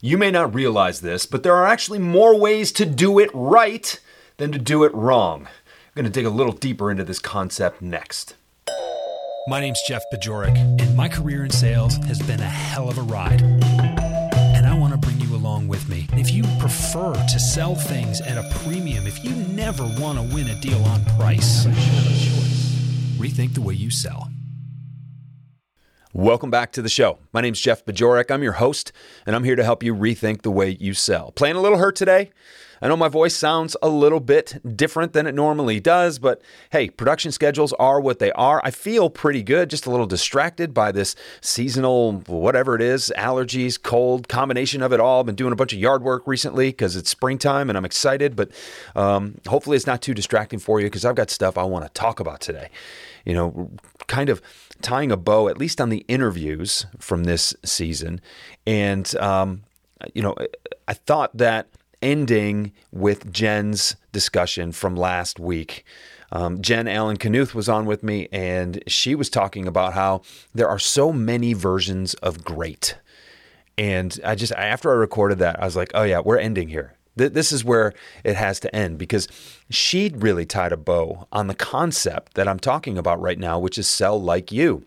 You may not realize this, but there are actually more ways to do it right than to do it wrong. I'm going to dig a little deeper into this concept next. My name's Jeff Bajorek, and my career in sales has been a hell of a ride. And I want to bring you along with me. If you prefer to sell things at a premium, if you never want to win a deal on price, rethink the way you sell. Welcome back to the show. My name's Jeff Bajorek. I'm your host, and I'm here to help you rethink the way you sell. Playing a little hurt today. I know my voice sounds a little bit different than it normally does, but hey, production schedules are what they are. I feel pretty good, just a little distracted by this seasonal, whatever it is, allergies, cold, combination of it all. I've been doing a bunch of yard work recently because it's springtime and I'm excited, but um, hopefully it's not too distracting for you because I've got stuff I want to talk about today. You know, kind of tying a bow, at least on the interviews from this season. And, um, you know, I thought that ending with Jen's discussion from last week. Um, Jen Allen Knuth was on with me, and she was talking about how there are so many versions of great. And I just, after I recorded that, I was like, oh, yeah, we're ending here. This is where it has to end because she really tied a bow on the concept that I'm talking about right now, which is sell like you.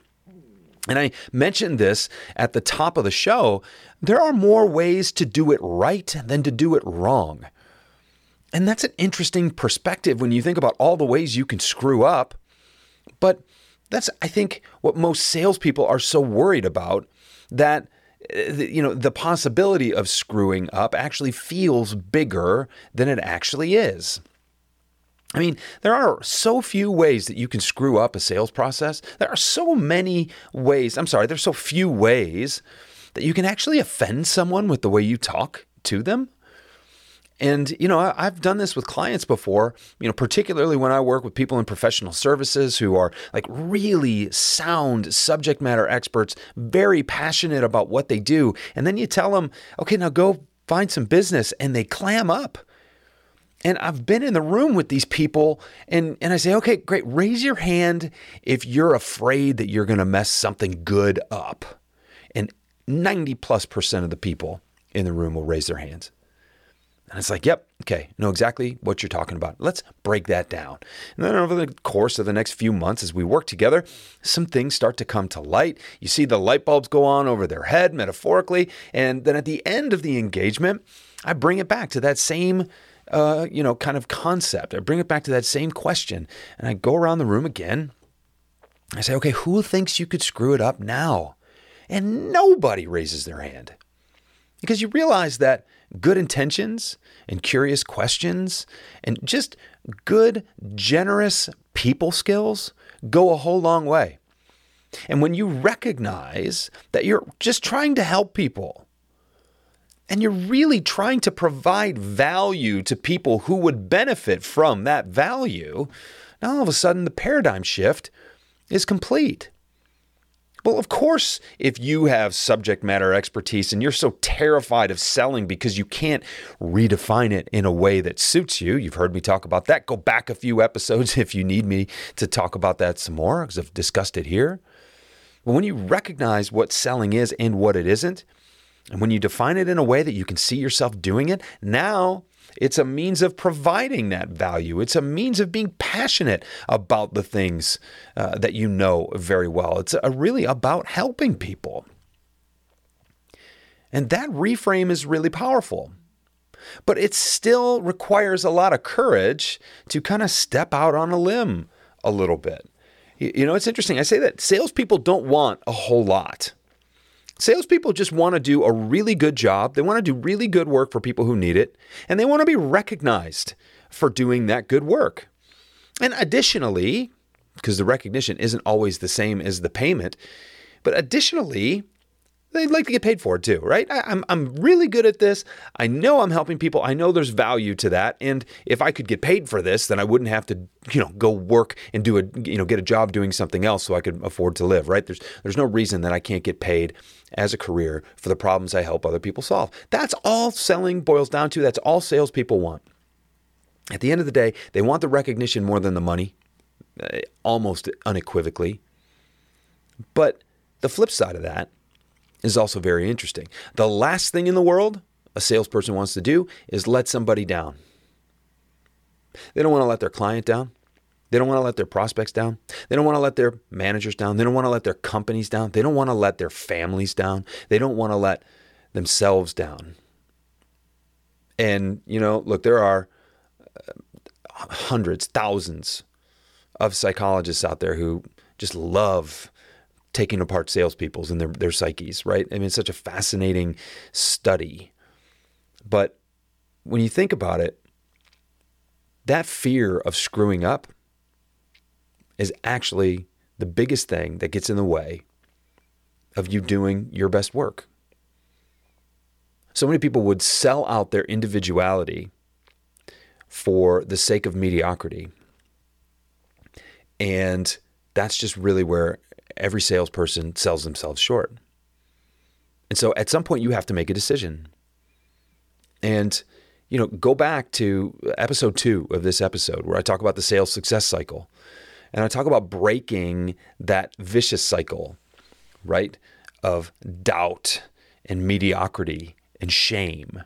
And I mentioned this at the top of the show. There are more ways to do it right than to do it wrong. And that's an interesting perspective when you think about all the ways you can screw up. But that's, I think, what most salespeople are so worried about that uh, you know, the possibility of screwing up actually feels bigger than it actually is. I mean, there are so few ways that you can screw up a sales process. There are so many ways, I'm sorry, there's so few ways that you can actually offend someone with the way you talk to them. And, you know, I've done this with clients before, you know, particularly when I work with people in professional services who are like really sound subject matter experts, very passionate about what they do. And then you tell them, okay, now go find some business, and they clam up. And I've been in the room with these people and, and I say, okay, great, raise your hand if you're afraid that you're going to mess something good up. And 90 plus percent of the people in the room will raise their hands. And it's like, yep, okay, know exactly what you're talking about. Let's break that down. And then over the course of the next few months, as we work together, some things start to come to light. You see the light bulbs go on over their head, metaphorically. And then at the end of the engagement, I bring it back to that same. Uh, you know, kind of concept. I bring it back to that same question, and I go around the room again. I say, okay, who thinks you could screw it up now? And nobody raises their hand because you realize that good intentions and curious questions and just good, generous people skills go a whole long way. And when you recognize that you're just trying to help people and you're really trying to provide value to people who would benefit from that value, now all of a sudden the paradigm shift is complete. Well, of course, if you have subject matter expertise and you're so terrified of selling because you can't redefine it in a way that suits you, you've heard me talk about that. Go back a few episodes if you need me to talk about that some more because I've discussed it here. But when you recognize what selling is and what it isn't, and when you define it in a way that you can see yourself doing it, now it's a means of providing that value. It's a means of being passionate about the things uh, that you know very well. It's a, really about helping people. And that reframe is really powerful. but it still requires a lot of courage to kind of step out on a limb a little bit. You know, it's interesting. I say that salespeople don't want a whole lot. Salespeople just want to do a really good job. They want to do really good work for people who need it, and they want to be recognized for doing that good work. And additionally, because the recognition isn't always the same as the payment, but additionally, they'd like to get paid for it too, right? I, am I'm, I'm really good at this. I know I'm helping people. I know there's value to that. And if I could get paid for this, then I wouldn't have to, you know, go work and do a, you know, get a job doing something else so I could afford to live, right? There's, there's no reason that I can't get paid as a career for the problems I help other people solve. That's all selling boils down to. That's all salespeople want. At the end of the day, they want the recognition more than the money, uh, almost unequivocally. But the flip side of that is also very interesting. The last thing in the world a salesperson wants to do is let somebody down. They don't want to let their client down. They don't want to let their prospects down. They don't want to let their managers down. They don't want to let their companies down. They don't want to let their families down. They don't want to let themselves down. And, you know, look, there are uh, hundreds, thousands of psychologists out there who just love taking apart salespeople's and their, their psyches, right? I mean, it's such a fascinating study. But when you think about it, that fear of screwing up is actually the biggest thing that gets in the way of you doing your best work. So many people would sell out their individuality for the sake of mediocrity. And that's just really where every salesperson sells themselves short. And so at some point you have to make a decision. And you know, go back to episode 2 of this episode where I talk about the sales success cycle. And I talk about breaking that vicious cycle, right? Of doubt and mediocrity and shame.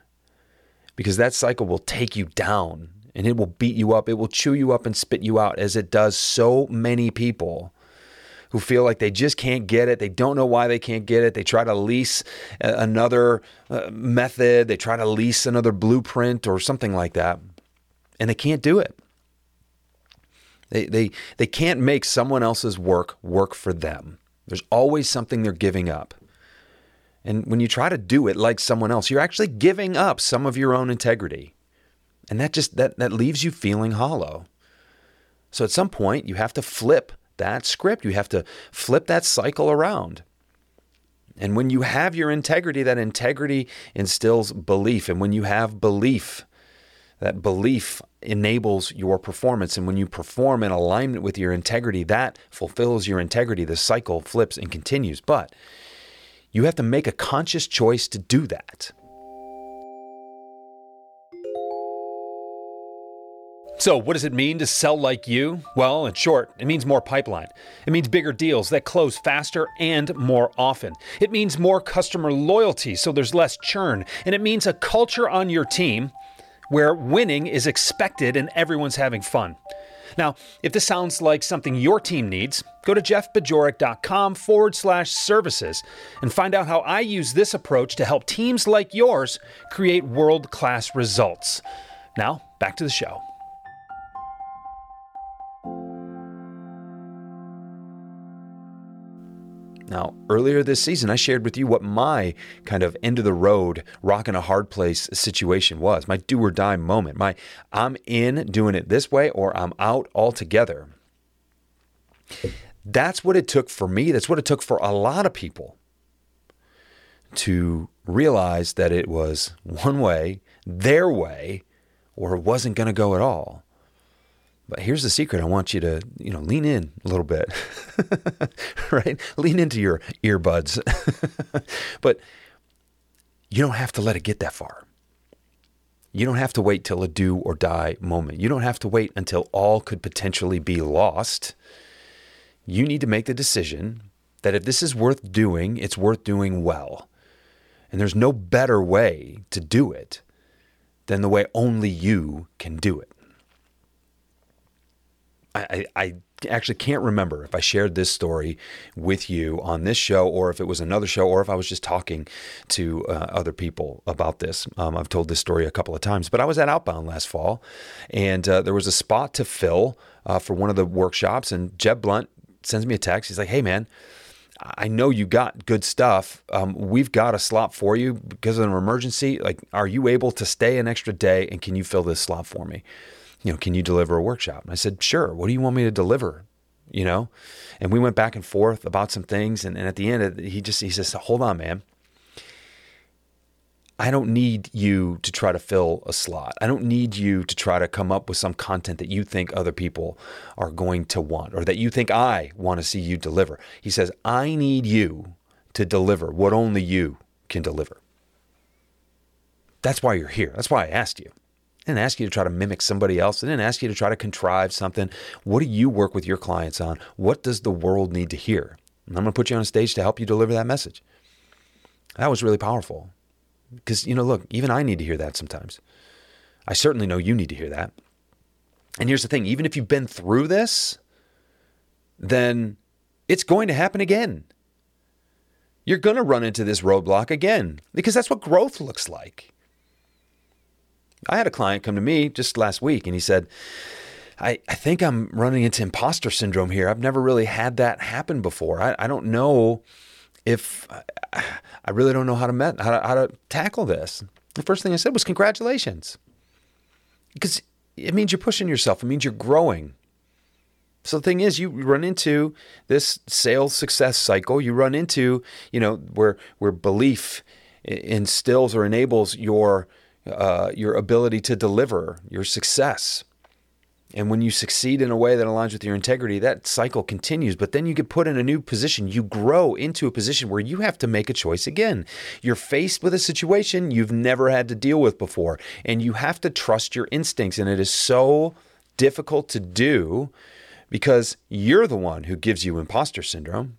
Because that cycle will take you down and it will beat you up. It will chew you up and spit you out as it does so many people who feel like they just can't get it. They don't know why they can't get it. They try to lease another uh, method, they try to lease another blueprint or something like that, and they can't do it. They, they, they can't make someone else's work work for them. There's always something they're giving up. And when you try to do it like someone else, you're actually giving up some of your own integrity. And that just that that leaves you feeling hollow. So at some point you have to flip that script. You have to flip that cycle around. And when you have your integrity, that integrity instills belief. And when you have belief, that belief enables your performance. And when you perform in alignment with your integrity, that fulfills your integrity. The cycle flips and continues. But you have to make a conscious choice to do that. So, what does it mean to sell like you? Well, in short, it means more pipeline. It means bigger deals that close faster and more often. It means more customer loyalty, so there's less churn. And it means a culture on your team where winning is expected and everyone's having fun. Now, if this sounds like something your team needs, go to jeffbajorek.com forward slash services and find out how I use this approach to help teams like yours create world class results. Now, back to the show. Now, earlier this season, I shared with you what my kind of end of the road, rock in a hard place situation was my do or die moment. My I'm in doing it this way or I'm out altogether. That's what it took for me. That's what it took for a lot of people to realize that it was one way, their way, or it wasn't going to go at all. But here's the secret. I want you to, you know, lean in a little bit, right? Lean into your earbuds. but you don't have to let it get that far. You don't have to wait till a do or die moment. You don't have to wait until all could potentially be lost. You need to make the decision that if this is worth doing, it's worth doing well. And there's no better way to do it than the way only you can do it. I, I actually can't remember if I shared this story with you on this show or if it was another show or if I was just talking to uh, other people about this. Um, I've told this story a couple of times, but I was at Outbound last fall and uh, there was a spot to fill uh, for one of the workshops. And Jeb Blunt sends me a text. He's like, hey, man. I know you got good stuff. Um, we've got a slot for you because of an emergency. Like, are you able to stay an extra day and can you fill this slot for me? You know, can you deliver a workshop? And I said, sure. What do you want me to deliver? You know, and we went back and forth about some things. And, and at the end, he just, he says, hold on, man. I don't need you to try to fill a slot. I don't need you to try to come up with some content that you think other people are going to want or that you think I want to see you deliver. He says, I need you to deliver what only you can deliver. That's why you're here. That's why I asked you. Didn't ask you to try to mimic somebody else. I didn't ask you to try to contrive something. What do you work with your clients on? What does the world need to hear? And I'm going to put you on a stage to help you deliver that message. That was really powerful. Because, you know, look, even I need to hear that sometimes. I certainly know you need to hear that. And here's the thing even if you've been through this, then it's going to happen again. You're going to run into this roadblock again because that's what growth looks like. I had a client come to me just last week and he said, I, I think I'm running into imposter syndrome here. I've never really had that happen before. I, I don't know if I really don't know how to met, how to, how to tackle this. The first thing I said was congratulations, because it means you're pushing yourself. It means you're growing. So the thing is, you run into this sales success cycle. You run into you know where where belief instills or enables your uh, your ability to deliver, your success. And when you succeed in a way that aligns with your integrity, that cycle continues. But then you get put in a new position. You grow into a position where you have to make a choice again. You're faced with a situation you've never had to deal with before, and you have to trust your instincts. And it is so difficult to do because you're the one who gives you imposter syndrome.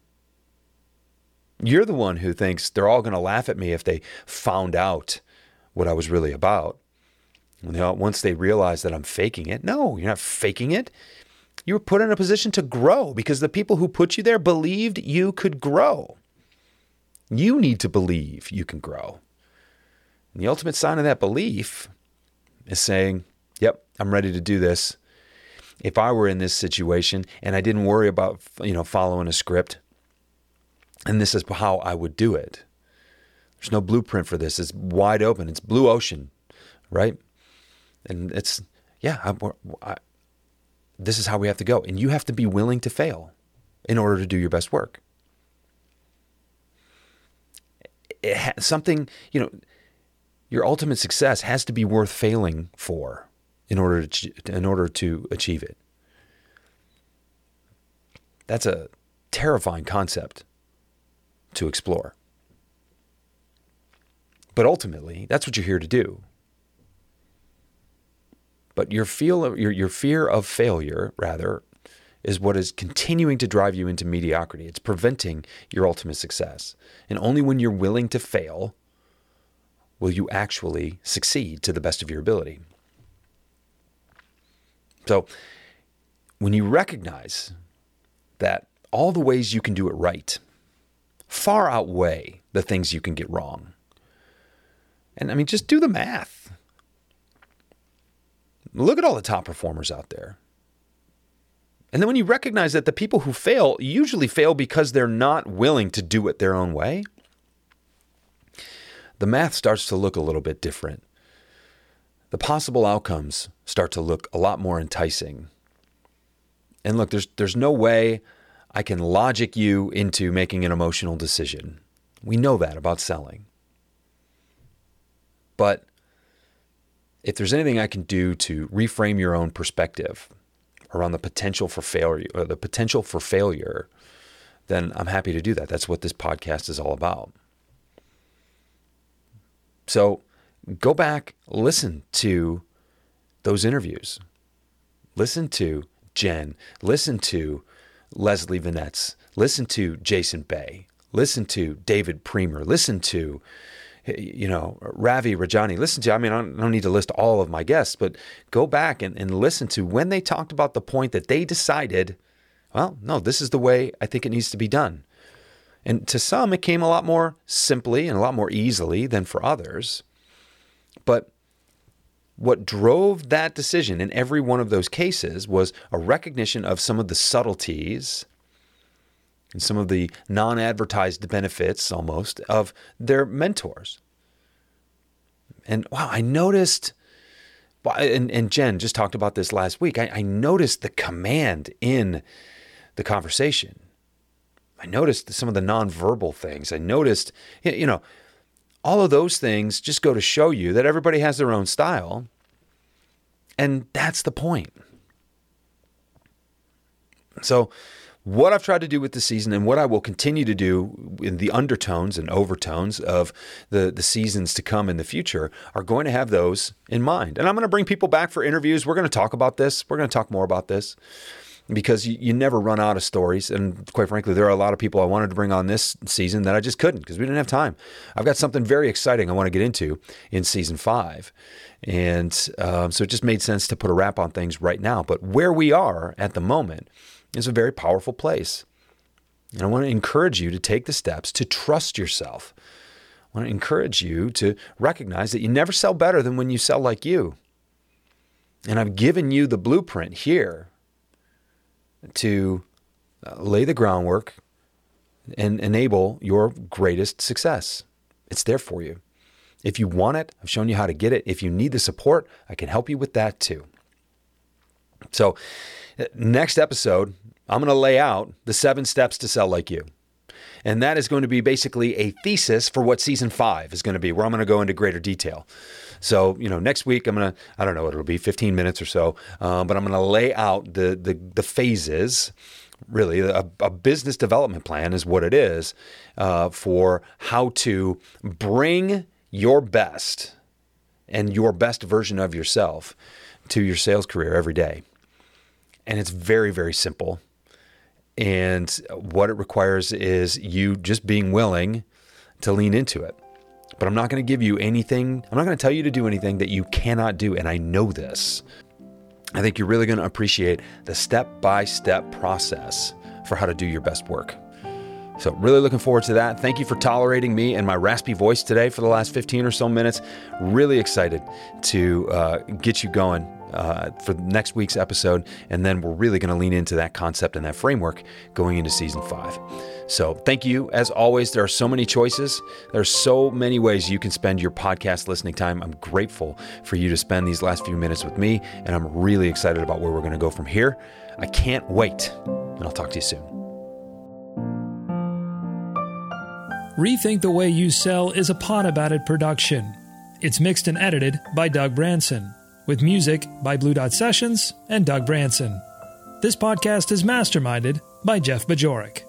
You're the one who thinks they're all going to laugh at me if they found out what I was really about. Once they realize that I'm faking it, no, you're not faking it. You were put in a position to grow because the people who put you there believed you could grow. You need to believe you can grow. And the ultimate sign of that belief is saying, Yep, I'm ready to do this. If I were in this situation and I didn't worry about, you know, following a script, and this is how I would do it. There's no blueprint for this. It's wide open. It's blue ocean, right? And it's yeah. I, I, this is how we have to go, and you have to be willing to fail in order to do your best work. Ha, something you know, your ultimate success has to be worth failing for in order to in order to achieve it. That's a terrifying concept to explore. But ultimately, that's what you're here to do. But your feel your, your fear of failure, rather, is what is continuing to drive you into mediocrity. It's preventing your ultimate success. And only when you're willing to fail will you actually succeed to the best of your ability. So, when you recognize that all the ways you can do it right far outweigh the things you can get wrong, and I mean, just do the math. Look at all the top performers out there. And then when you recognize that the people who fail usually fail because they're not willing to do it their own way, the math starts to look a little bit different. The possible outcomes start to look a lot more enticing. And look, there's, there's no way I can logic you into making an emotional decision. We know that about selling. But if there's anything I can do to reframe your own perspective around the potential for failure, the potential for failure, then I'm happy to do that. That's what this podcast is all about. So go back, listen to those interviews. Listen to Jen. Listen to Leslie Venetz. Listen to Jason Bay. Listen to David Priemer. Listen to you know, Ravi Rajani, listen to, I mean, I don't, need to list all of my guests, but go back and, and listen to when they talked about the point that they decided, well, no, this is the way I think it needs to be done. And to some, it came a lot more simply and a lot more easily than for others. But what drove that decision in every one of those cases was a recognition of some of the subtleties and some of the non advertised benefits almost of their mentors. And wow, I noticed, and, and Jen just talked about this last week. I, I noticed the command in the conversation. I noticed some of the nonverbal things. I noticed, you know, all of those things just go to show you that everybody has their own style. And that's the point. So, what I've tried to do with the season and what I will continue to do in the undertones and overtones of the, the seasons to come in the future are going to have those in mind. And I'm going to bring people back for interviews. We're going to talk about this. We're going to talk more about this because you, you never run out of stories. And quite frankly, there are a lot of people I wanted to bring on this season that I just couldn't because we didn't have time. I've got something very exciting I want to get into in season five. And um, so it just made sense to put a wrap on things right now. But where we are at the moment is a very powerful place. And I want to encourage you to take the steps to trust yourself. I want to encourage you to recognize that you never sell better than when you sell like you. And I've given you the blueprint here to uh, lay the groundwork and enable your greatest success. It's there for you. If you want it, I've shown you how to get it. If you need the support, I can help you with that too. So, next episode, I'm going to lay out the seven steps to sell like you. And that is going to be basically a thesis for what season five is going to be, where I'm going to go into greater detail. So, you know, next week I'm gonna, I don't know what it'll be, 15 minutes or so, uh, but I'm gonna lay out the the, the phases. Really, a, a, business development plan is what it is uh, for how to bring your best and your best version of yourself to your sales career every day. And it's very, very simple. And what it requires is you just being willing to lean into it. But I'm not going to give you anything, I'm not going to tell you to do anything that you cannot do. And I know this. I think you're really going to appreciate the step by step process for how to do your best work. So, really looking forward to that. Thank you for tolerating me and my raspy voice today for the last 15 or so minutes. Really excited to uh, get you going uh, for next week's episode. And then we're really going to lean into that concept and that framework going into season five. So, thank you. As always, there are so many choices. There are so many ways you can spend your podcast listening time. I'm grateful for you to spend these last few minutes with me, and I'm really excited about where we're going to go from here. I can't wait, and I'll talk to you soon. Rethink the Way You Sell is a Pod About It production. It's mixed and edited by Doug Branson, with music by Blue Dot Sessions and Doug Branson. This podcast is masterminded by Jeff Bajorek.